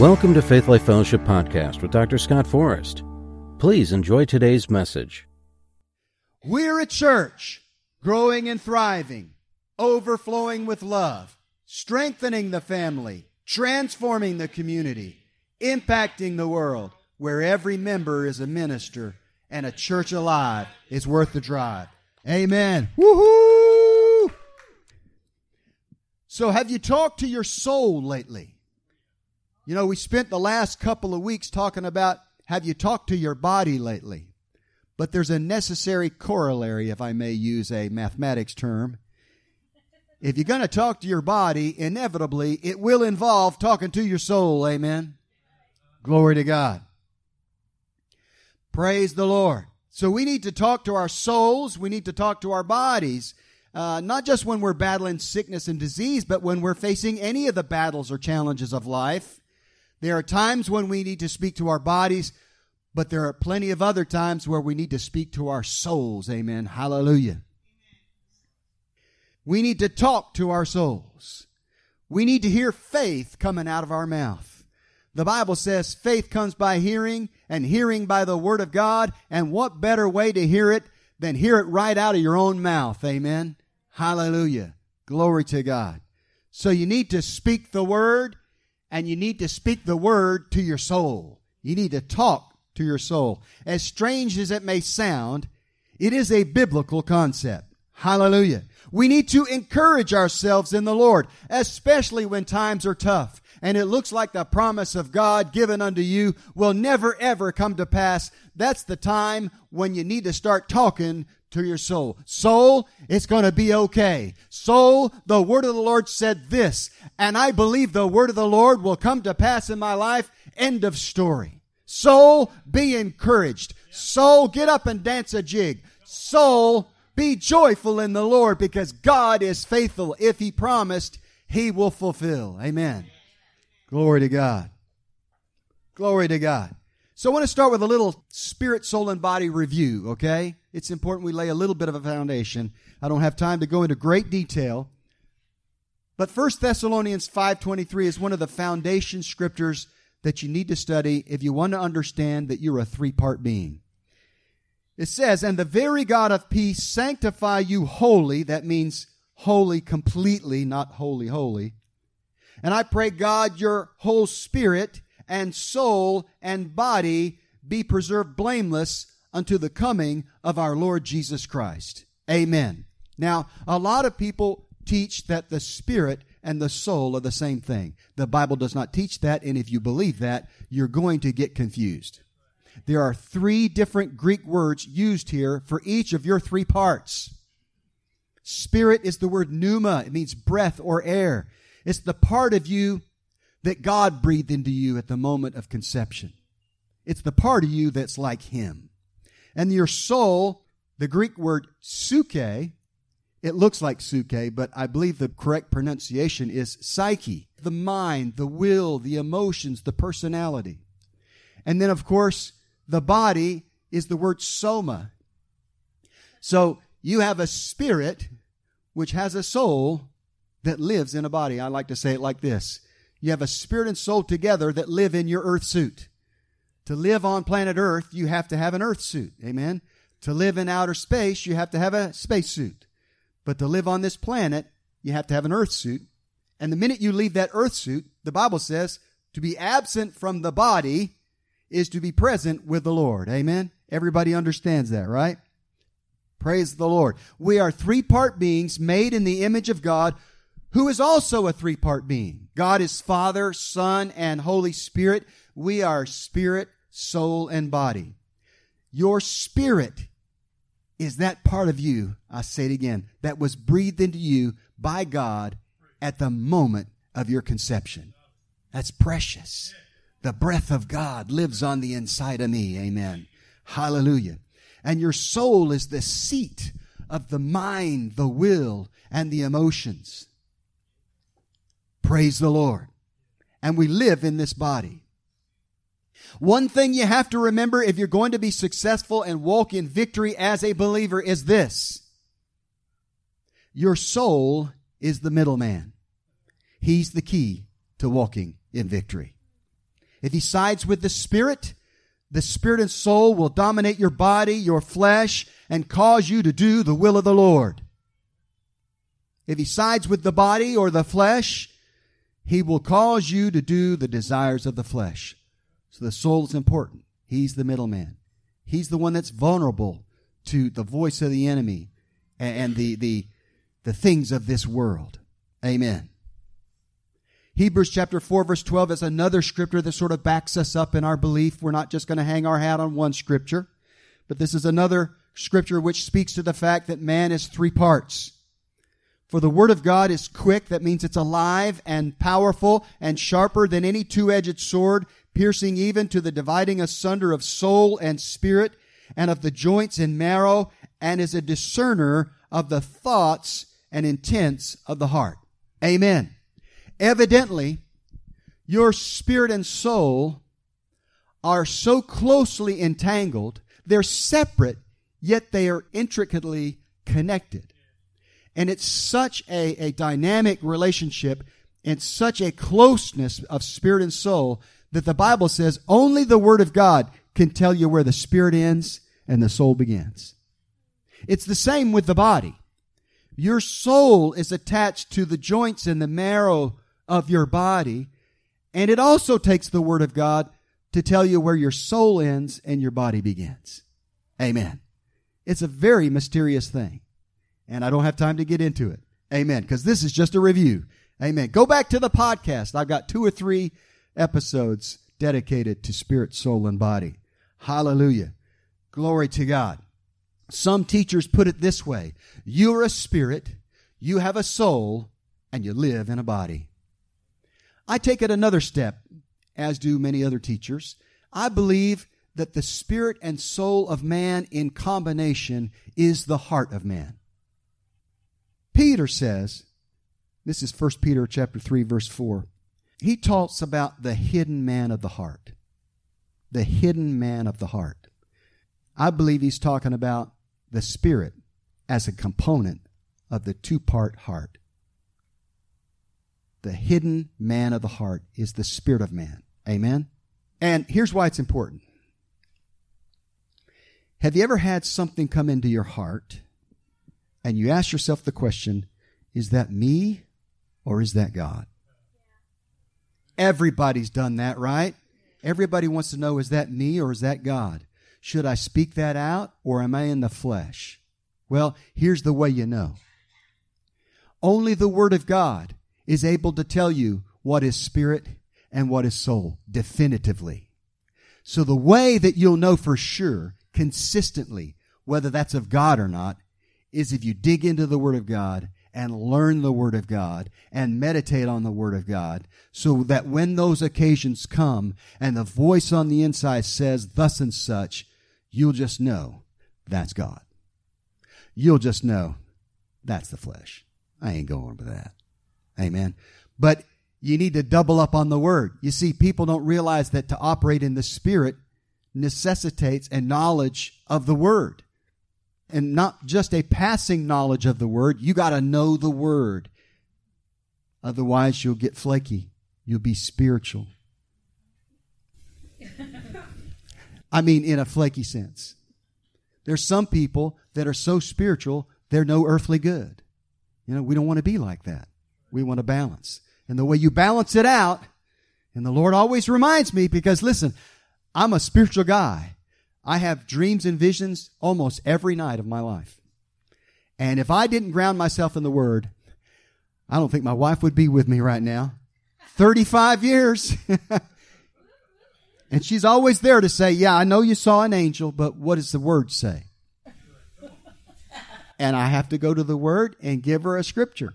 Welcome to Faith Life Fellowship Podcast with Dr. Scott Forrest. Please enjoy today's message. We're a church growing and thriving, overflowing with love, strengthening the family, transforming the community, impacting the world, where every member is a minister and a church alive is worth the drive. Amen. Woohoo! So, have you talked to your soul lately? You know, we spent the last couple of weeks talking about have you talked to your body lately? But there's a necessary corollary, if I may use a mathematics term. If you're going to talk to your body, inevitably it will involve talking to your soul. Amen. Glory to God. Praise the Lord. So we need to talk to our souls. We need to talk to our bodies. Uh, not just when we're battling sickness and disease, but when we're facing any of the battles or challenges of life. There are times when we need to speak to our bodies, but there are plenty of other times where we need to speak to our souls. Amen. Hallelujah. We need to talk to our souls. We need to hear faith coming out of our mouth. The Bible says faith comes by hearing and hearing by the word of God. And what better way to hear it than hear it right out of your own mouth? Amen. Hallelujah. Glory to God. So you need to speak the word and you need to speak the word to your soul. You need to talk to your soul. As strange as it may sound, it is a biblical concept. Hallelujah. We need to encourage ourselves in the Lord, especially when times are tough and it looks like the promise of God given unto you will never ever come to pass. That's the time when you need to start talking to your soul. Soul, it's going to be okay. Soul, the word of the Lord said this, and I believe the word of the Lord will come to pass in my life. End of story. Soul, be encouraged. Soul, get up and dance a jig. Soul, be joyful in the Lord because God is faithful. If He promised, He will fulfill. Amen. Glory to God. Glory to God. So I want to start with a little spirit, soul, and body review, okay? It's important we lay a little bit of a foundation. I don't have time to go into great detail. But 1 Thessalonians 5.23 is one of the foundation scriptures that you need to study if you want to understand that you're a three-part being. It says, And the very God of peace sanctify you wholly. That means holy completely, not holy, holy. And I pray God your whole spirit and soul and body be preserved blameless unto the coming of our Lord Jesus Christ. Amen. Now, a lot of people teach that the spirit and the soul are the same thing. The Bible does not teach that, and if you believe that, you're going to get confused. There are three different Greek words used here for each of your three parts. Spirit is the word pneuma. It means breath or air. It's the part of you that God breathed into you at the moment of conception. It's the part of you that's like Him. And your soul, the Greek word suke, it looks like suke, but I believe the correct pronunciation is psyche. The mind, the will, the emotions, the personality. And then, of course, the body is the word soma. So you have a spirit which has a soul that lives in a body. I like to say it like this you have a spirit and soul together that live in your earth suit. To live on planet Earth, you have to have an earth suit. Amen. To live in outer space, you have to have a space suit. But to live on this planet, you have to have an earth suit. And the minute you leave that earth suit, the Bible says to be absent from the body is to be present with the Lord. Amen. Everybody understands that, right? Praise the Lord. We are three part beings made in the image of God who is also a three part being. God is Father, Son, and Holy Spirit. We are spirit, soul, and body. Your spirit is that part of you, I say it again, that was breathed into you by God at the moment of your conception. That's precious. The breath of God lives on the inside of me. Amen. Hallelujah. And your soul is the seat of the mind, the will, and the emotions. Praise the Lord. And we live in this body. One thing you have to remember if you're going to be successful and walk in victory as a believer is this. Your soul is the middleman. He's the key to walking in victory. If he sides with the spirit, the spirit and soul will dominate your body, your flesh, and cause you to do the will of the Lord. If he sides with the body or the flesh, he will cause you to do the desires of the flesh. So the soul is important. He's the middleman. He's the one that's vulnerable to the voice of the enemy and the, the, the things of this world. Amen. Hebrews chapter 4 verse 12 is another scripture that sort of backs us up in our belief. We're not just going to hang our hat on one scripture, but this is another scripture which speaks to the fact that man is three parts. For the word of God is quick, that means it's alive and powerful and sharper than any two-edged sword, piercing even to the dividing asunder of soul and spirit and of the joints and marrow, and is a discerner of the thoughts and intents of the heart. Amen. Evidently, your spirit and soul are so closely entangled, they're separate, yet they are intricately connected. And it's such a, a dynamic relationship and such a closeness of spirit and soul that the Bible says only the Word of God can tell you where the spirit ends and the soul begins. It's the same with the body. Your soul is attached to the joints and the marrow of your body, and it also takes the Word of God to tell you where your soul ends and your body begins. Amen. It's a very mysterious thing, and I don't have time to get into it. Amen. Because this is just a review. Amen. Go back to the podcast. I've got two or three episodes dedicated to spirit, soul, and body. Hallelujah. Glory to God. Some teachers put it this way. You're a spirit, you have a soul, and you live in a body. I take it another step, as do many other teachers. I believe that the spirit and soul of man in combination is the heart of man. Peter says, this is 1 Peter chapter 3 verse 4 he talks about the hidden man of the heart. The hidden man of the heart. I believe he's talking about the spirit as a component of the two part heart. The hidden man of the heart is the spirit of man. Amen? And here's why it's important. Have you ever had something come into your heart and you ask yourself the question, is that me or is that God? Everybody's done that, right? Everybody wants to know is that me or is that God? Should I speak that out or am I in the flesh? Well, here's the way you know. Only the Word of God is able to tell you what is spirit and what is soul definitively. So the way that you'll know for sure, consistently, whether that's of God or not, is if you dig into the Word of God and learn the Word of God and meditate on the Word of God so that when those occasions come and the voice on the inside says thus and such, you'll just know that's God. You'll just know that's the flesh. I ain't going with that. Amen. But you need to double up on the Word. You see, people don't realize that to operate in the Spirit necessitates a knowledge of the Word and not just a passing knowledge of the word. You got to know the word. Otherwise, you'll get flaky. You'll be spiritual. I mean, in a flaky sense. There's some people that are so spiritual, they're no earthly good. You know, we don't want to be like that. We want to balance. And the way you balance it out, and the Lord always reminds me because listen, I'm a spiritual guy. I have dreams and visions almost every night of my life. And if I didn't ground myself in the Word, I don't think my wife would be with me right now. 35 years. and she's always there to say, Yeah, I know you saw an angel, but what does the Word say? and I have to go to the Word and give her a scripture.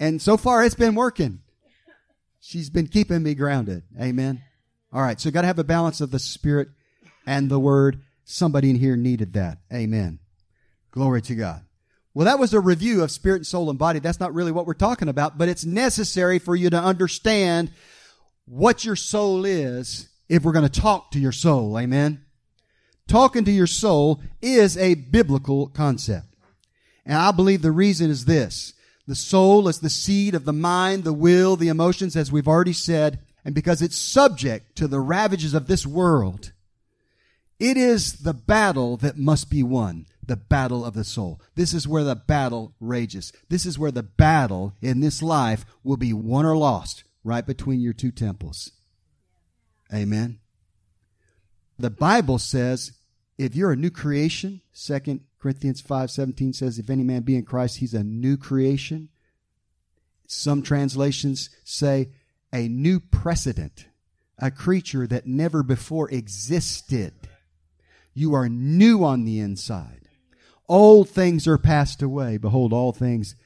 And so far, it's been working. She's been keeping me grounded. Amen. All right, so you've got to have a balance of the Spirit and the word. Somebody in here needed that. Amen. Glory to God. Well, that was a review of spirit, soul, and body. That's not really what we're talking about, but it's necessary for you to understand what your soul is if we're going to talk to your soul. Amen. Talking to your soul is a biblical concept. And I believe the reason is this. The soul is the seed of the mind, the will, the emotions, as we've already said, and because it's subject to the ravages of this world, it is the battle that must be won. The battle of the soul. This is where the battle rages. This is where the battle in this life will be won or lost, right between your two temples. Amen. The Bible says if you're a new creation, 2 Corinthians 5:17 says if any man be in Christ, he's a new creation. Some translations say a new precedent, a creature that never before existed. You are new on the inside. Old things are passed away. Behold, all things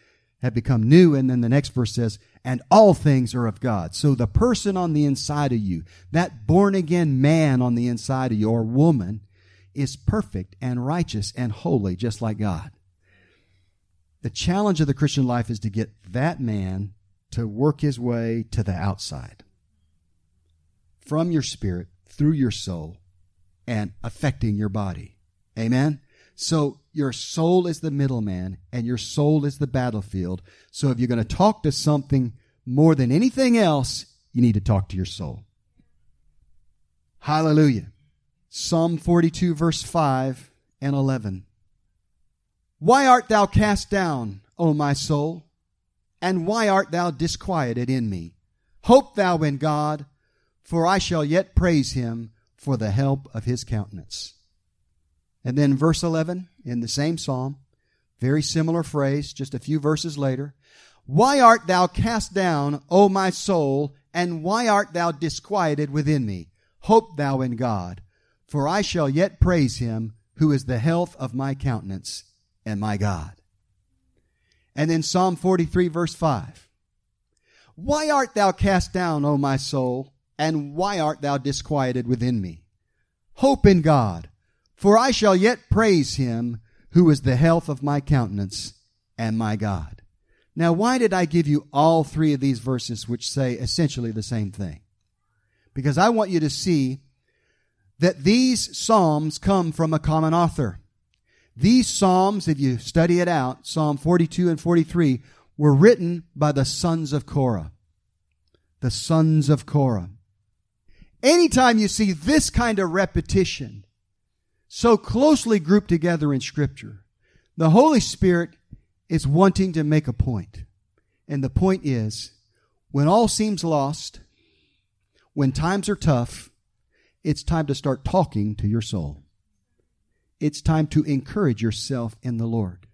have become new. And then the next verse says, and all things are of God. So the person on the inside of you, that born again man on the inside of you or woman, is perfect and righteous and holy, just like God. The challenge of the Christian life is to get that man to work his way to the outside. From your spirit, through your soul, and affecting your body. Amen? So your soul is the middleman and your soul is the battlefield. So if you're going to talk to something more than anything else, you need to talk to your soul. Hallelujah. Psalm 42 verse 5 and 11. Why art thou cast down, O my soul? And why art thou disquieted in me? Hope thou in God, for I shall yet praise him for the help of his countenance. And then verse 11 in the same psalm, very similar phrase, just a few verses later. Why art thou cast down, O my soul, and why art thou disquieted within me? Hope thou in God, for I shall yet praise him who is the health of my countenance and my God. And then Psalm 43 verse 5. Why art thou cast down, O my soul, and why art thou disquieted within me? Hope in God, for I shall yet praise him who is the health of my countenance and my God. Now, why did I give you all three of these verses which say essentially the same thing? Because I want you to see that these Psalms come from a common author. These Psalms, if you study it out, Psalm 42 and 43, were written by the sons of Korah. The sons of Korah. Anytime you see this kind of repetition, so closely grouped together in Scripture, the Holy Spirit is wanting to make a point. And the point is, when all seems lost, when times are tough, it's time to start talking to your soul. It's time to encourage yourself in the Lord.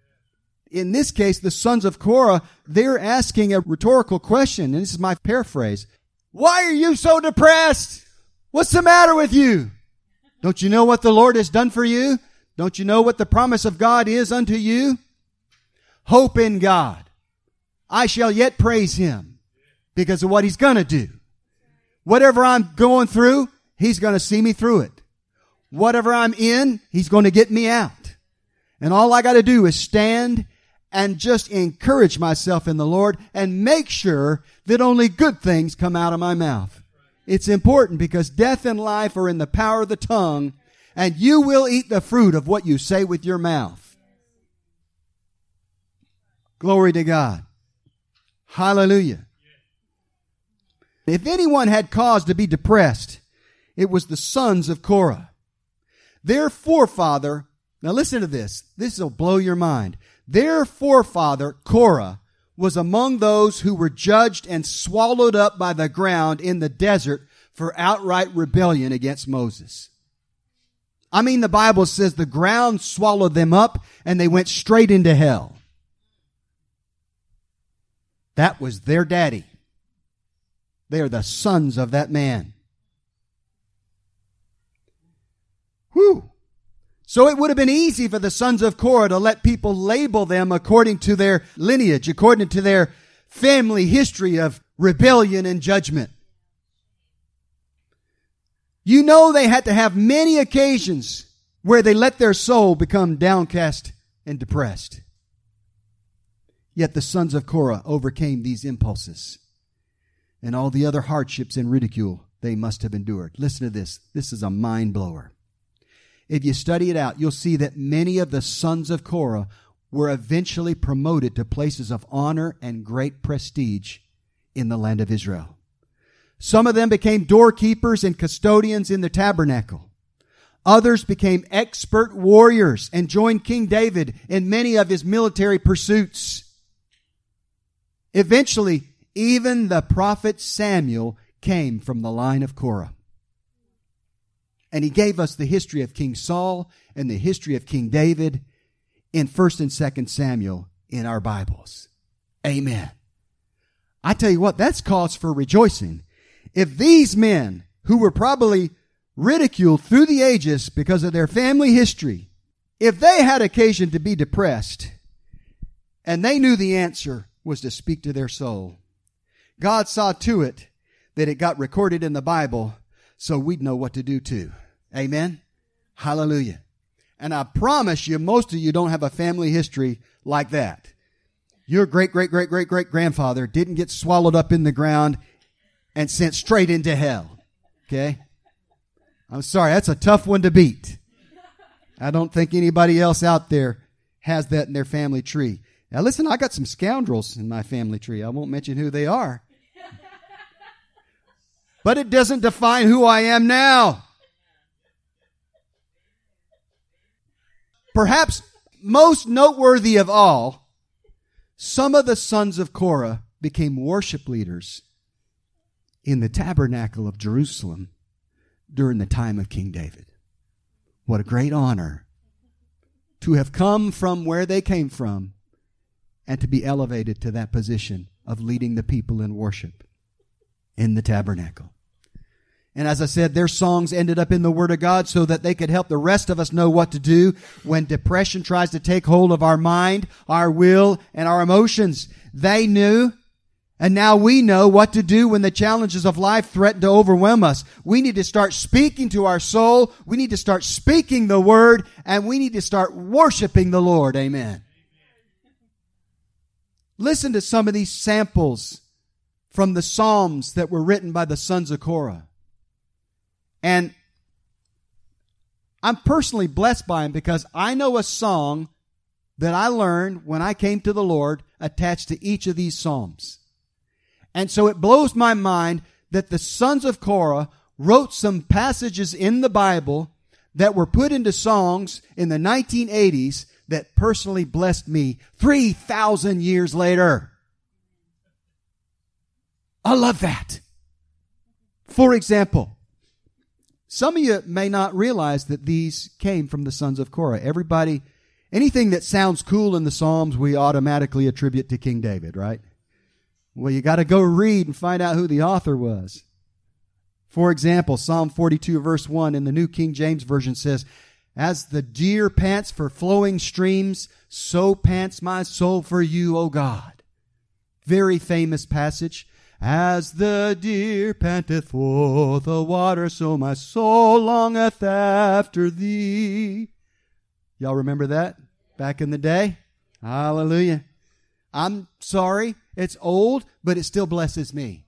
In this case, the sons of Korah, they're asking a rhetorical question, and this is my paraphrase. Why are you so depressed? What's the matter with you? Don't you know what the Lord has done for you? Don't you know what the promise of God is unto you? Hope in God. I shall yet praise Him because of what He's gonna do. Whatever I'm going through, He's going to see me through it. Whatever I'm in, He's going to get me out. And all I got to do is stand and just encourage myself in the Lord and make sure that only good things come out of my mouth. It's important because death and life are in the power of the tongue and you will eat the fruit of what you say with your mouth. Glory to God. Hallelujah. If anyone had cause to be depressed, it was the sons of Korah. Their forefather, now listen to this. This will blow your mind. Their forefather, Korah, was among those who were judged and swallowed up by the ground in the desert for outright rebellion against Moses. I mean, the Bible says the ground swallowed them up and they went straight into hell. That was their daddy. They are the sons of that man. Whew. So it would have been easy for the sons of Korah to let people label them according to their lineage, according to their family history of rebellion and judgment. You know they had to have many occasions where they let their soul become downcast and depressed. Yet the sons of Korah overcame these impulses and all the other hardships and ridicule they must have endured. Listen to this. This is a mind blower if you study it out, you'll see that many of the sons of Korah were eventually promoted to places of honor and great prestige in the land of Israel. Some of them became doorkeepers and custodians in the tabernacle. Others became expert warriors and joined King David in many of his military pursuits. Eventually, even the prophet Samuel came from the line of Korah. And he gave us the history of King Saul and the history of King David in 1st and 2nd Samuel in our Bibles. Amen. I tell you what, that's cause for rejoicing. If these men, who were probably ridiculed through the ages because of their family history, if they had occasion to be depressed and they knew the answer was to speak to their soul, God saw to it that it got recorded in the Bible so we'd know what to do too. Amen. Hallelujah. And I promise you, most of you don't have a family history like that. Your great, great, great, great, great grandfather didn't get swallowed up in the ground and sent straight into hell. Okay? I'm sorry, that's a tough one to beat. I don't think anybody else out there has that in their family tree. Now listen, I got some scoundrels in my family tree. I won't mention who they are. But it doesn't define who I am now. Perhaps most noteworthy of all, some of the sons of Korah became worship leaders in the tabernacle of Jerusalem during the time of King David. What a great honor to have come from where they came from and to be elevated to that position of leading the people in worship in the tabernacle. And as I said, their songs ended up in the Word of God so that they could help the rest of us know what to do when depression tries to take hold of our mind, our will, and our emotions. They knew, and now we know what to do when the challenges of life threaten to overwhelm us. We need to start speaking to our soul. We need to start speaking the Word, and we need to start worshiping the Lord. Amen. Listen to some of these samples from the Psalms that were written by the sons of Korah. And I'm personally blessed by him because I know a song that I learned when I came to the Lord attached to each of these Psalms. And so it blows my mind that the sons of Korah wrote some passages in the Bible that were put into songs in the 1980s that personally blessed me 3,000 years later. I love that. For example, some of you may not realize that these came from the sons of Korah. Everybody, anything that sounds cool in the Psalms, we automatically attribute to King David, right? Well, you got to go read and find out who the author was. For example, Psalm 42 verse 1 in the New King James Version says, As the deer pants for flowing streams, so pants my soul for you, O God. Very famous passage. As the deer panteth for the water, so my soul longeth after thee. Y'all remember that back in the day? Hallelujah. I'm sorry, it's old, but it still blesses me.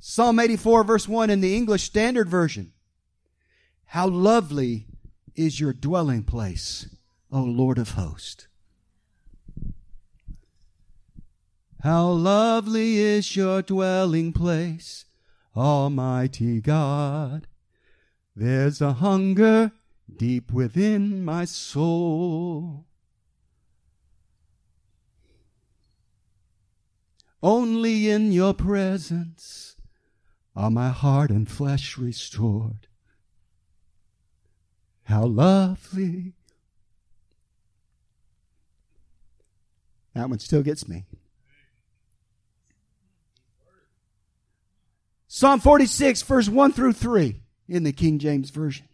Psalm 84, verse 1 in the English Standard Version. How lovely is your dwelling place, O Lord of hosts. How lovely is your dwelling place, Almighty God. There's a hunger deep within my soul. Only in your presence are my heart and flesh restored. How lovely. That one still gets me. Psalm 46, verse 1 through 3 in the King James Version.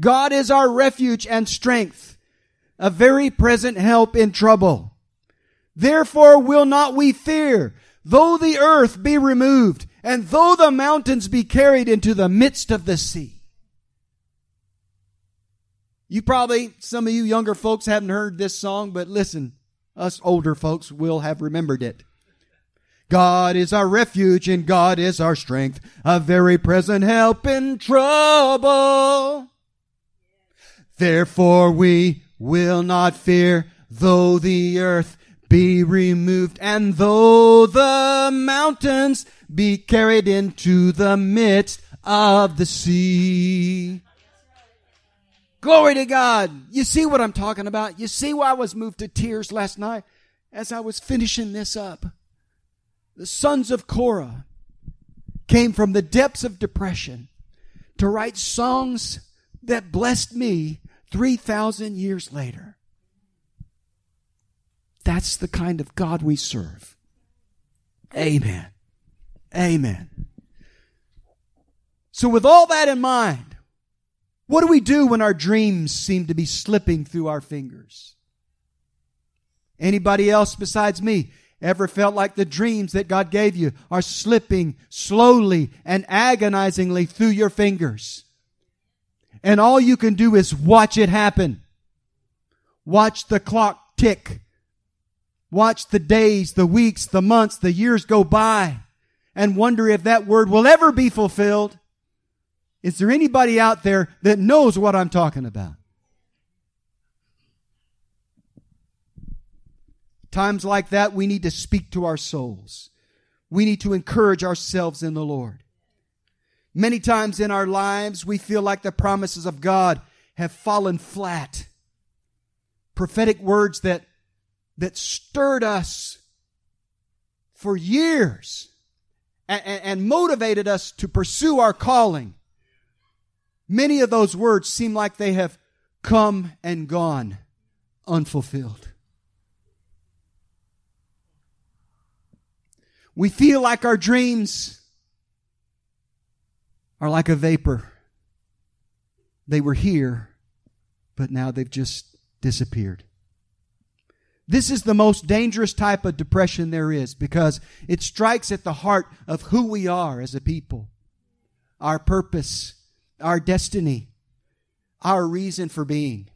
God is our refuge and strength, a very present help in trouble. Therefore will not we fear, though the earth be removed, and though the mountains be carried into the midst of the sea. You probably, some of you younger folks haven't heard this song, but listen, us older folks will have remembered it. God is our refuge and God is our strength, a very present help in trouble. Therefore we will not fear, though the earth be removed and though the mountains, be carried into the midst of the sea. Glory to God. You see what I'm talking about? You see why I was moved to tears last night as I was finishing this up? The sons of Korah came from the depths of depression to write songs that blessed me 3,000 years later. That's the kind of God we serve. Amen. Amen. So with all that in mind, what do we do when our dreams seem to be slipping through our fingers? Anybody else besides me ever felt like the dreams that God gave you are slipping slowly and agonizingly through your fingers? And all you can do is watch it happen. Watch the clock tick. Watch the days, the weeks, the months, the years go by and wonder if that word will ever be fulfilled. Is there anybody out there that knows what I'm talking about? Times like that, we need to speak to our souls. We need to encourage ourselves in the Lord. Many times in our lives, we feel like the promises of God have fallen flat. Prophetic words that, that stirred us for years and, and motivated us to pursue our calling. Many of those words seem like they have come and gone unfulfilled. We feel like our dreams are like a vapor. They were here, but now they've just disappeared. This is the most dangerous type of depression there is because it strikes at the heart of who we are as a people, our purpose, our destiny, our reason for being.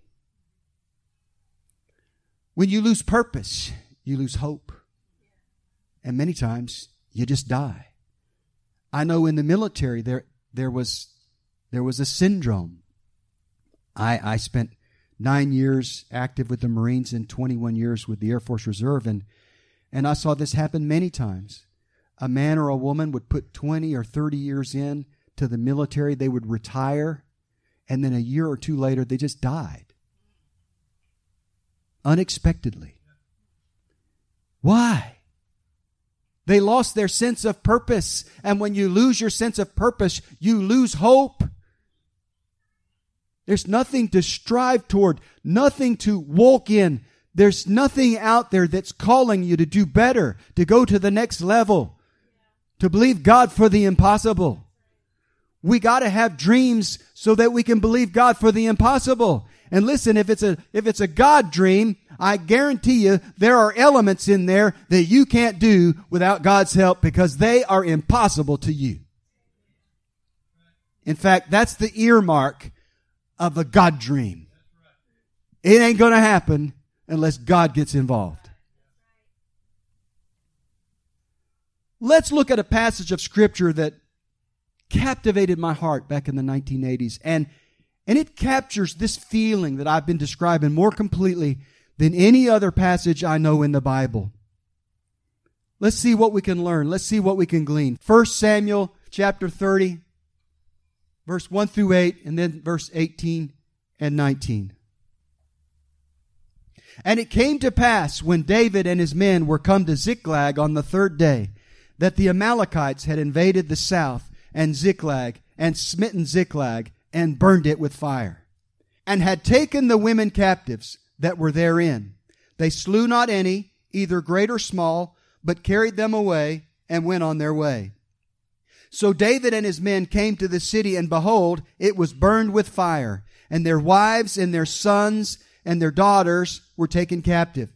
When you lose purpose, you lose hope. And many times you just die. I know in the military there there was there was a syndrome. I I spent nine years active with the Marines and 21 years with the Air Force Reserve. And, and I saw this happen many times. A man or a woman would put 20 or 30 years in to the military, they would retire, and then a year or two later, they just died. Unexpectedly. Why? They lost their sense of purpose. And when you lose your sense of purpose, you lose hope. There's nothing to strive toward, nothing to walk in. There's nothing out there that's calling you to do better, to go to the next level, to believe God for the impossible. We gotta have dreams so that we can believe God for the impossible. And listen, if it's a, if it's a God dream, I guarantee you there are elements in there that you can't do without God's help because they are impossible to you. In fact, that's the earmark of a God dream. It ain't going to happen unless God gets involved. Let's look at a passage of scripture that captivated my heart back in the 1980s and and it captures this feeling that I've been describing more completely than any other passage I know in the Bible. Let's see what we can learn. Let's see what we can glean. 1 Samuel chapter 30 verse 1 through 8, and then verse 18 and 19. And it came to pass when David and his men were come to Ziklag on the third day that the Amalekites had invaded the south and Ziklag and smitten Ziklag and burned it with fire and had taken the women captives that were therein. They slew not any, either great or small, but carried them away and went on their way. So David and his men came to the city, and behold, it was burned with fire, and their wives and their sons and their daughters were taken captive.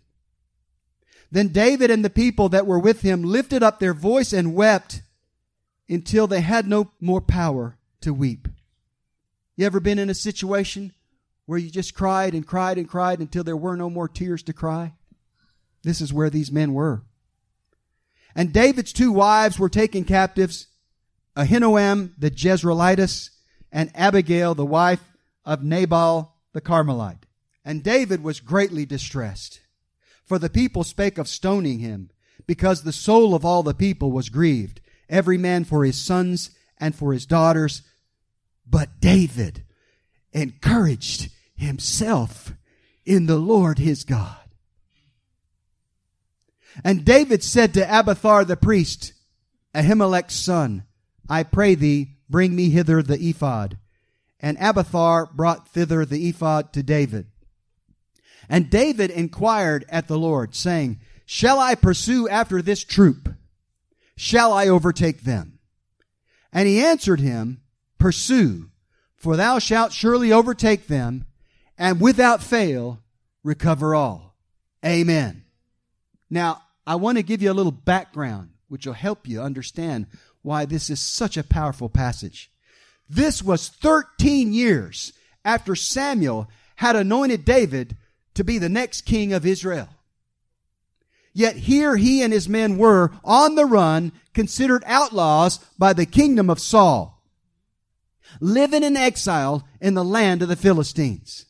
Then David and the people that were with him lifted up their voice and wept until they had no more power to weep. You ever been in a situation where you just cried and cried and cried until there were no more tears to cry? This is where these men were. And David's two wives were taken captives Ahinoam the Jezreelitess, and Abigail the wife of Nabal the Carmelite. And David was greatly distressed, for the people spake of stoning him. because the soul of all the people was grieved, every man for his sons and for his daughters. But David encouraged himself in the Lord his God. And David said to Abiathar the priest, Ahimelech's son, I pray thee, bring me hither the ephod. And Abiathar brought thither the ephod to David. And David inquired at the Lord, saying, Shall I pursue after this troop? Shall I overtake them? And he answered him, Pursue, for thou shalt surely overtake them, and without fail recover all. Amen. Now, I want to give you a little background, which will help you understand why this is such a powerful passage. This was 13 years after Samuel had anointed David to be the next king of Israel. Yet here he and his men were on the run, considered outlaws by the kingdom of Saul, living in exile in the land of the Philistines.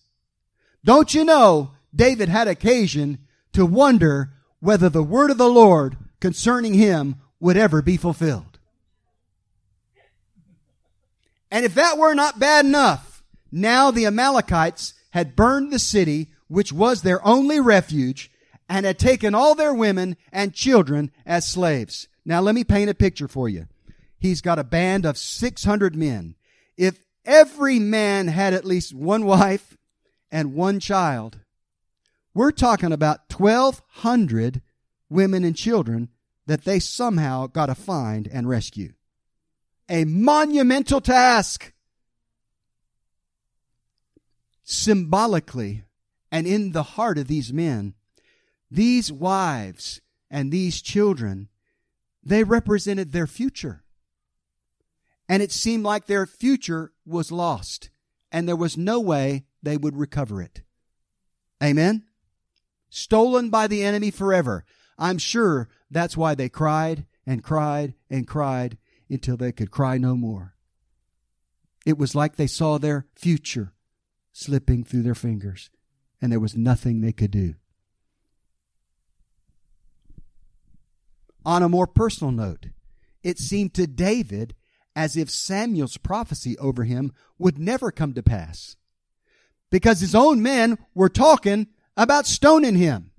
Don't you know David had occasion to wonder whether the word of the Lord concerning him would ever be fulfilled. And if that were not bad enough, now the Amalekites had burned the city, which was their only refuge, and had taken all their women and children as slaves. Now let me paint a picture for you. He's got a band of 600 men. If every man had at least one wife and one child, we're talking about 1,200 women and children that they somehow got to find and rescue. A monumental task. Symbolically, and in the heart of these men, these wives and these children, they represented their future. And it seemed like their future was lost, and there was no way they would recover it. Amen? stolen by the enemy forever. I'm sure that's why they cried and cried and cried until they could cry no more. It was like they saw their future slipping through their fingers, and there was nothing they could do. On a more personal note, it seemed to David as if Samuel's prophecy over him would never come to pass. Because his own men were talking about stoning him.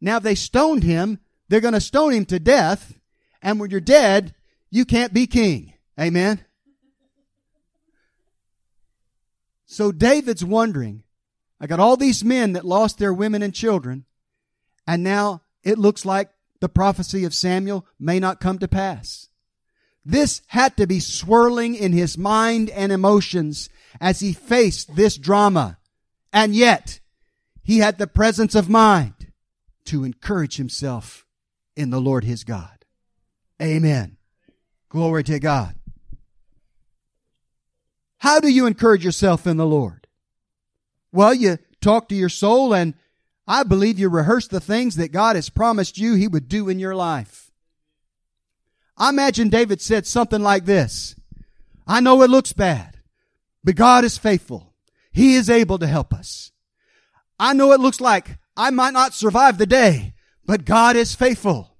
Now, if they stoned him, they're going to stone him to death. And when you're dead, you can't be king. Amen. So David's wondering, I got all these men that lost their women and children, and now it looks like the prophecy of Samuel may not come to pass. This had to be swirling in his mind and emotions as he faced this drama. And yet, he had the presence of mind to encourage himself in the Lord his God. Amen. Glory to God. How do you encourage yourself in the Lord? Well, you talk to your soul and I believe you rehearse the things that God has promised you he would do in your life. I imagine David said something like this. I know it looks bad, but God is faithful. He is able to help us. I know it looks like I might not survive the day, but God is faithful.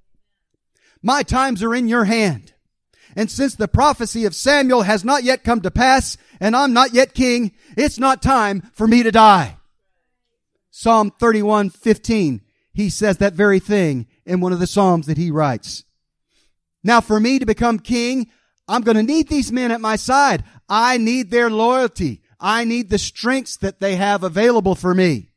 My times are in your hand. And since the prophecy of Samuel has not yet come to pass and I'm not yet king, it's not time for me to die. Psalm 31, 15, he says that very thing in one of the Psalms that he writes. Now for me to become king, I'm going to need these men at my side. I need their loyalty. I need the strengths that they have available for me.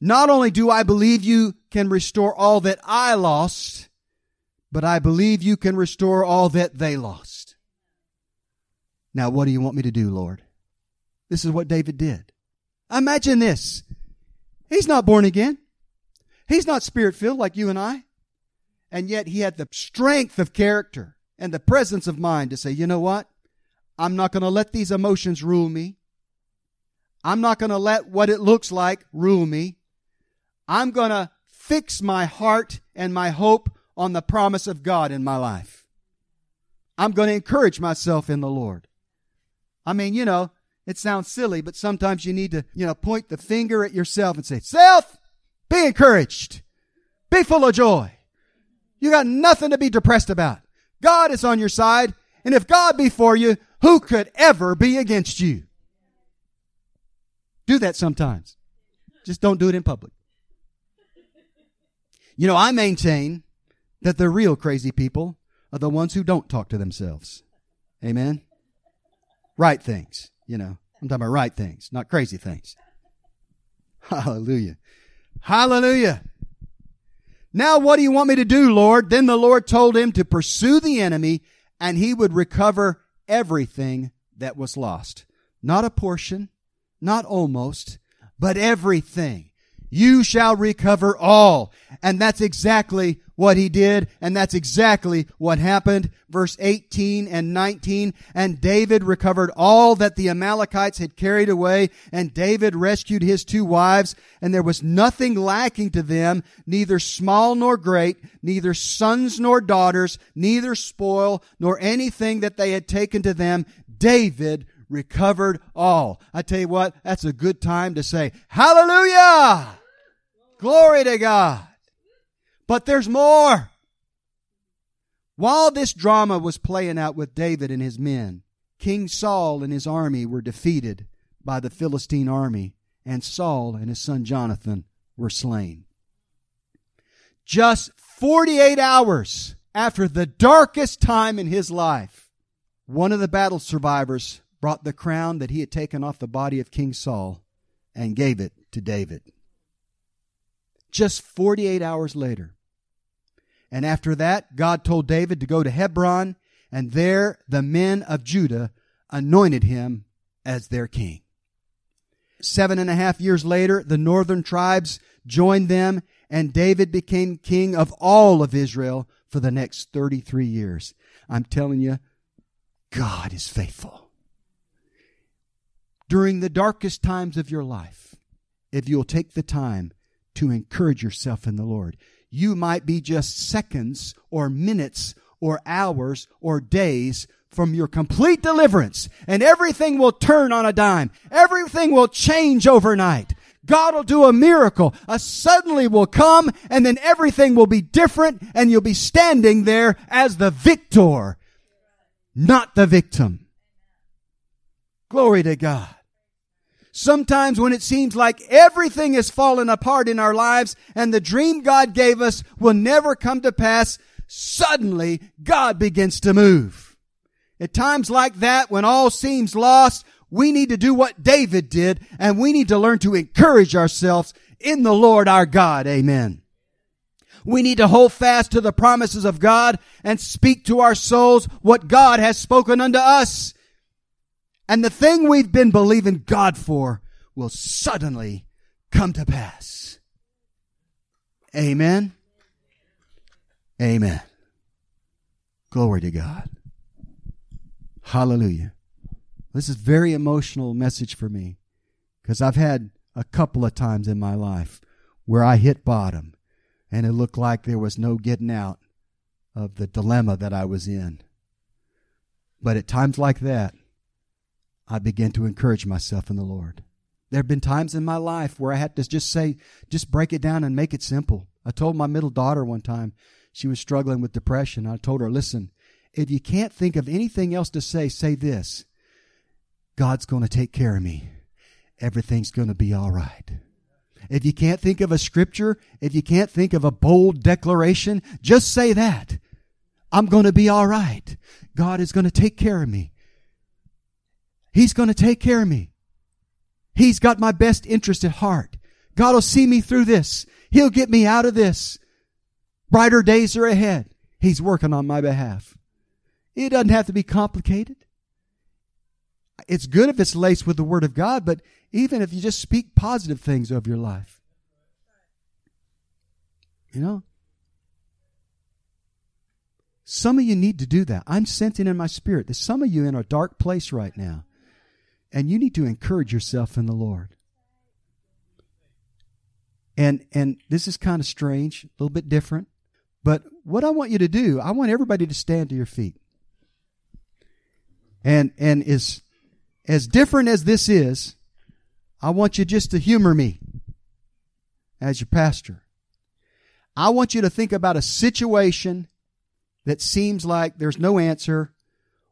Not only do I believe you can restore all that I lost, but I believe you can restore all that they lost. Now, what do you want me to do, Lord? This is what David did. Imagine this. He's not born again. He's not spirit filled like you and I. And yet he had the strength of character and the presence of mind to say, you know what? I'm not going to let these emotions rule me. I'm not going to let what it looks like rule me. I'm going to fix my heart and my hope on the promise of God in my life. I'm going to encourage myself in the Lord. I mean, you know, it sounds silly, but sometimes you need to, you know, point the finger at yourself and say, self, be encouraged. Be full of joy. You got nothing to be depressed about. God is on your side. And if God be for you, who could ever be against you? Do that sometimes. Just don't do it in public. You know, I maintain that the real crazy people are the ones who don't talk to themselves. Amen? Right things, you know. I'm talking about right things, not crazy things. Hallelujah. Hallelujah. Now what do you want me to do, Lord? Then the Lord told him to pursue the enemy and he would recover everything that was lost. Not a portion, not almost, but everything. You shall recover all. And that's exactly what he did. And that's exactly what happened. Verse 18 and 19. And David recovered all that the Amalekites had carried away. And David rescued his two wives. And there was nothing lacking to them, neither small nor great, neither sons nor daughters, neither spoil, nor anything that they had taken to them. David recovered all. I tell you what, that's a good time to say, Hallelujah! Glory to God. But there's more. While this drama was playing out with David and his men, King Saul and his army were defeated by the Philistine army, and Saul and his son Jonathan were slain. Just 48 hours after the darkest time in his life, one of the battle survivors brought the crown that he had taken off the body of King Saul and gave it to David. Just 48 hours later. And after that, God told David to go to Hebron, and there the men of Judah anointed him as their king. Seven and a half years later, the northern tribes joined them, and David became king of all of Israel for the next 33 years. I'm telling you, God is faithful during the darkest times of your life, if you'll take the time to encourage yourself in the Lord, you might be just seconds or minutes or hours or days from your complete deliverance and everything will turn on a dime. Everything will change overnight. God will do a miracle. A suddenly will come and then everything will be different and you'll be standing there as the victor, not the victim. Glory to God. Sometimes when it seems like everything is fallen apart in our lives and the dream God gave us will never come to pass, suddenly God begins to move. At times like that, when all seems lost, we need to do what David did and we need to learn to encourage ourselves in the Lord our God. Amen. We need to hold fast to the promises of God and speak to our souls what God has spoken unto us. And the thing we've been believing God for will suddenly come to pass. Amen. Amen. Glory to God. Hallelujah. This is very emotional message for me because I've had a couple of times in my life where I hit bottom and it looked like there was no getting out of the dilemma that I was in. But at times like that, I began to encourage myself in the Lord. There have been times in my life where I had to just say, just break it down and make it simple. I told my middle daughter one time, she was struggling with depression. I told her, listen, if you can't think of anything else to say, say this God's going to take care of me. Everything's going to be all right. If you can't think of a scripture, if you can't think of a bold declaration, just say that. I'm going to be all right. God is going to take care of me. He's going to take care of me. He's got my best interest at heart. God will see me through this. He'll get me out of this. Brighter days are ahead. He's working on my behalf. It doesn't have to be complicated. It's good if it's laced with the Word of God, but even if you just speak positive things of your life. You know? Some of you need to do that. I'm sensing in my spirit that some of you in a dark place right now. And you need to encourage yourself in the Lord. And and this is kind of strange, a little bit different. But what I want you to do, I want everybody to stand to your feet. And and as as different as this is, I want you just to humor me as your pastor. I want you to think about a situation that seems like there's no answer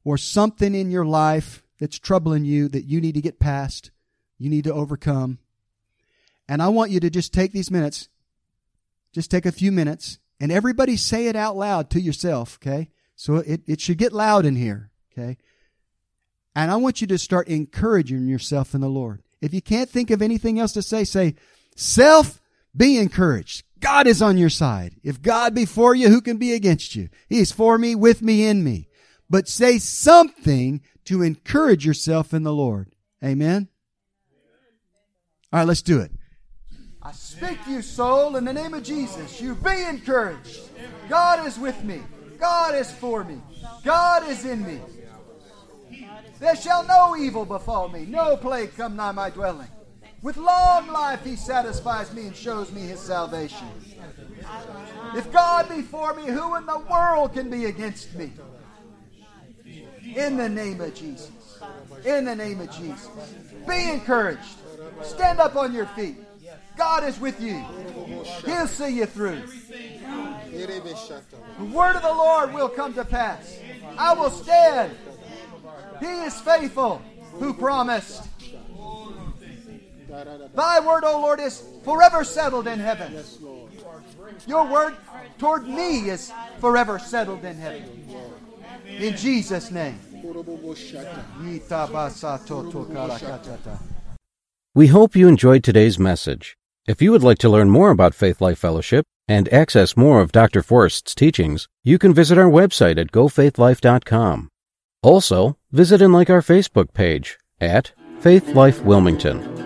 or something in your life that's troubling you that you need to get past, you need to overcome. And I want you to just take these minutes, just take a few minutes, and everybody say it out loud to yourself, okay? So it, it should get loud in here, okay? And I want you to start encouraging yourself in the Lord. If you can't think of anything else to say, say, self, be encouraged. God is on your side. If God be for you, who can be against you? He is for me, with me, in me. But say something to encourage yourself in the Lord. Amen? All right, let's do it. I speak you, soul, in the name of Jesus. You be encouraged. God is with me. God is for me. God is in me. There shall no evil befall me, no plague come nigh my dwelling. With long life he satisfies me and shows me his salvation. If God be for me, who in the world can be against me? In the name of Jesus. In the name of Jesus. Be encouraged. Stand up on your feet. God is with you. He'll see you through. The word of the Lord will come to pass. I will stand. He is faithful who promised. Thy word, O Lord, is forever settled in heaven. Your word toward me is forever settled in heaven. In Jesus' name. We hope you enjoyed today's message. If you would like to learn more about Faith Life Fellowship and access more of Dr. Forrest's teachings, you can visit our website at gofaithlife.com. Also, visit and like our Facebook page at Faith Life Wilmington.